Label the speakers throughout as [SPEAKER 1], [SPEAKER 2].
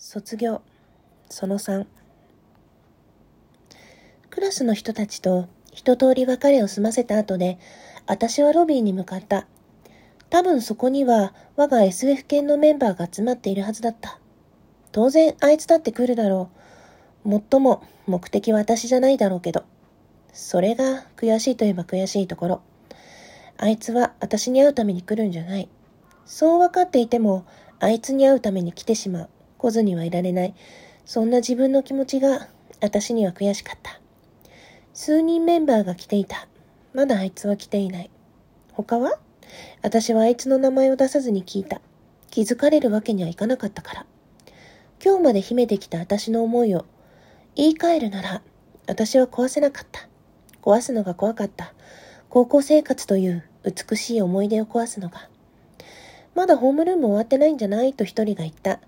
[SPEAKER 1] 卒業。その3クラスの人たちと一通り別れを済ませた後で私はロビーに向かった。多分そこには我が SF 犬のメンバーが集まっているはずだった。当然あいつだって来るだろう。もっとも目的は私じゃないだろうけど。それが悔しいといえば悔しいところ。あいつは私に会うために来るんじゃない。そう分かっていてもあいつに会うために来てしまう。来ずにはいられない。そんな自分の気持ちが私には悔しかった。数人メンバーが来ていた。まだあいつは来ていない。他は？私はあいつの名前を出さずに聞いた。気づかれるわけにはいかなかったから。今日まで秘めてきた私の思いを言い換えるなら、私は壊せなかった。壊すのが怖かった。高校生活という美しい思い出を壊すのが。まだホームルーム終わってないんじゃない？と一人が言った。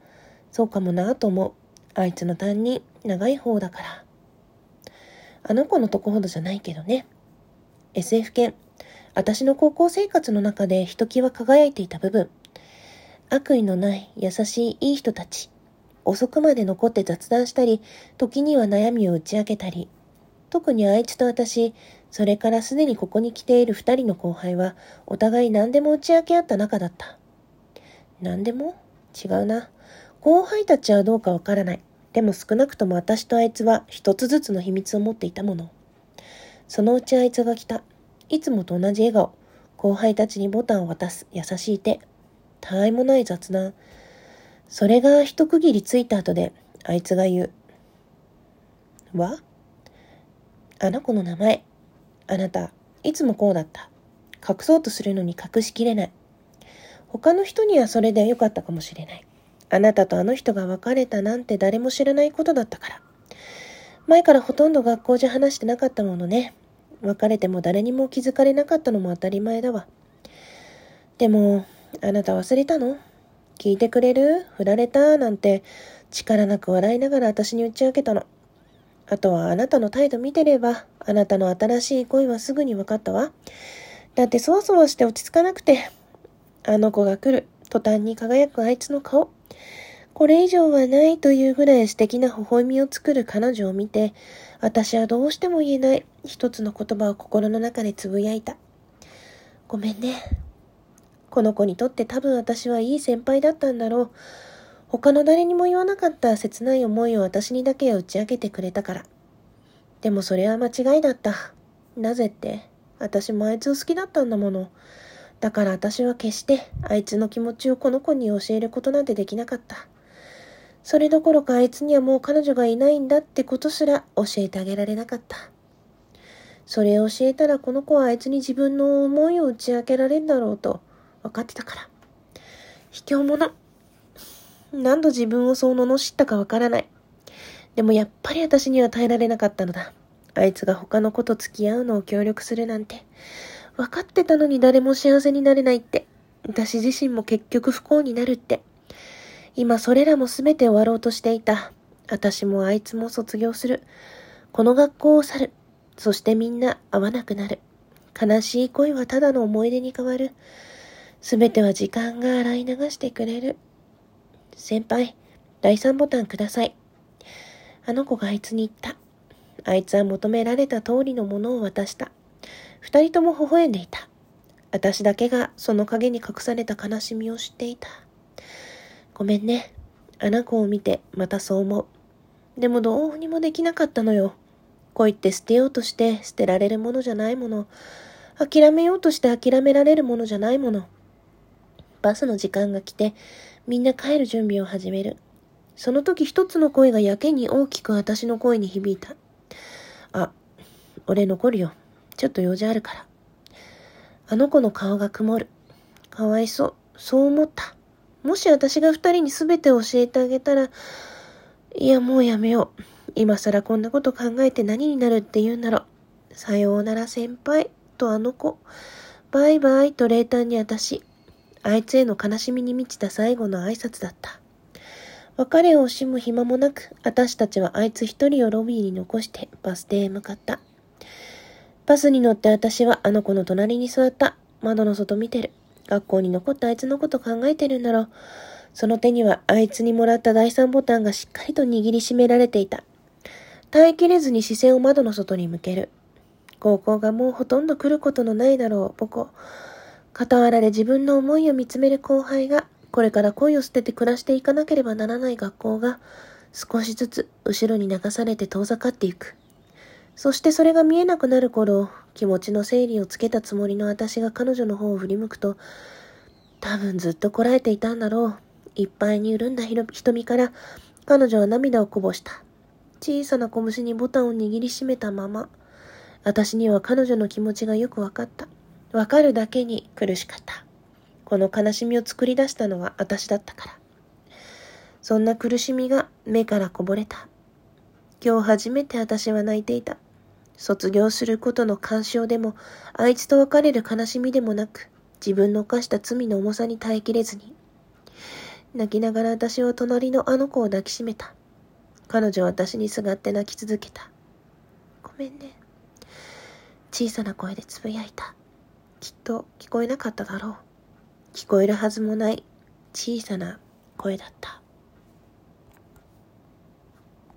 [SPEAKER 1] そうかもなと思う。あいつの担任、長い方だから。あの子のとこほどじゃないけどね。SF 犬、私の高校生活の中でひときわ輝いていた部分。悪意のない優しいいい人たち。遅くまで残って雑談したり、時には悩みを打ち明けたり。特にあいつと私、それからすでにここに来ている二人の後輩は、お互い何でも打ち明け合った仲だった。何でも？違うな。後輩たちはどうかわからない。でも少なくとも私とあいつは一つずつの秘密を持っていたもの。そのうちあいつが来た。いつもと同じ笑顔。後輩たちにボタンを渡す優しい手。たわいもない雑談。それが一区切りついた後で、あいつが言う。わ？あの子の名前。あなた、いつもこうだった。隠そうとするのに隠しきれない。他の人にはそれで良かったかもしれない。あなたとあの人が別れたなんて誰も知らないことだったから。前からほとんど学校じゃ話してなかったものね。別れても誰にも気づかれなかったのも当たり前だわ。でも、あなた忘れたの？聞いてくれる？振られた？なんて力なく笑いながら私に打ち明けたの。あとはあなたの態度見てれば、あなたの新しい恋はすぐに分かったわ。だってそわそわして落ち着かなくて、あの子が来る、途端に輝くあいつの顔。これ以上はないというぐらい素敵な微笑みを作る彼女を見て、私はどうしても言えない一つの言葉を心の中でつぶやいた。ごめんね。この子にとって多分私はいい先輩だったんだろう。他の誰にも言わなかった切ない思いを私にだけ打ち明けてくれたから。でもそれは間違いだった。なぜって、私もあいつを好きだったんだもの。だから私は決してあいつの気持ちをこの子に教えることなんてできなかった。それどころかあいつにはもう彼女がいないんだってことすら教えてあげられなかった。それを教えたらこの子はあいつに自分の思いを打ち明けられるだろうと分かってたから。卑怯者。何度自分をそう罵ったかわからない。でもやっぱり私には耐えられなかったのだ。あいつが他の子と付き合うのを協力するなんて。分かってたのに誰も幸せになれないって。私自身も結局不幸になるって。今それらも全て終わろうとしていた。私もあいつも卒業する。この学校を去る。そしてみんな会わなくなる。悲しい恋はただの思い出に変わる。すべては時間が洗い流してくれる。先輩、第3ボタンください。あの子があいつに言った。あいつは求められた通りのものを渡した。二人とも微笑んでいた。私だけがその影に隠された悲しみを知っていた。ごめんね。あの子を見てまたそう思う。でもどうにもできなかったのよ。恋って捨てようとして捨てられるものじゃないもの。諦めようとして諦められるものじゃないもの。バスの時間が来て、みんな帰る準備を始める。その時一つの声がやけに大きく私の声に響いた。あ、俺残るよ。ちょっと用事あるから。あの子の顔が曇る。かわいそう。そう思った。もし私が二人に全て教えてあげたら、いや、もうやめよう。今更こんなこと考えて何になるって言うんだろう。さようなら先輩、とあの子。バイバイと冷淡に私。あいつへの悲しみに満ちた最後の挨拶だった。別れを惜しむ暇もなく、私たちはあいつ一人をロビーに残してバス停へ向かった。バスに乗って私はあの子の隣に座った。窓の外見てる。学校に残ったあいつのこと考えてるんだろう。その手にはあいつにもらった第三ボタンがしっかりと握りしめられていた。耐えきれずに視線を窓の外に向ける。高校がもうほとんど来ることのないだろう、母校。傍らで自分の思いを見つめる後輩が、これから恋を捨てて暮らしていかなければならない学校が、少しずつ後ろに流されて遠ざかっていく。そしてそれが見えなくなる頃、気持ちの整理をつけたつもりの私が彼女の方を振り向くと、多分ずっとこらえていたんだろう。いっぱいに潤んだ瞳から彼女は涙をこぼした。小さな拳にボタンを握りしめたまま。私には彼女の気持ちがよくわかった。わかるだけに苦しかった。この悲しみを作り出したのは私だったから。そんな苦しみが目からこぼれた。今日初めて私は泣いていた。卒業することの干渉でも、あいつと別れる悲しみでもなく、自分の犯した罪の重さに耐えきれずに。泣きながら私は隣のあの子を抱きしめた。彼女は私にすがって泣き続けた。ごめんね。小さな声でつぶやいた。きっと聞こえなかっただろう。聞こえるはずもない小さな声だった。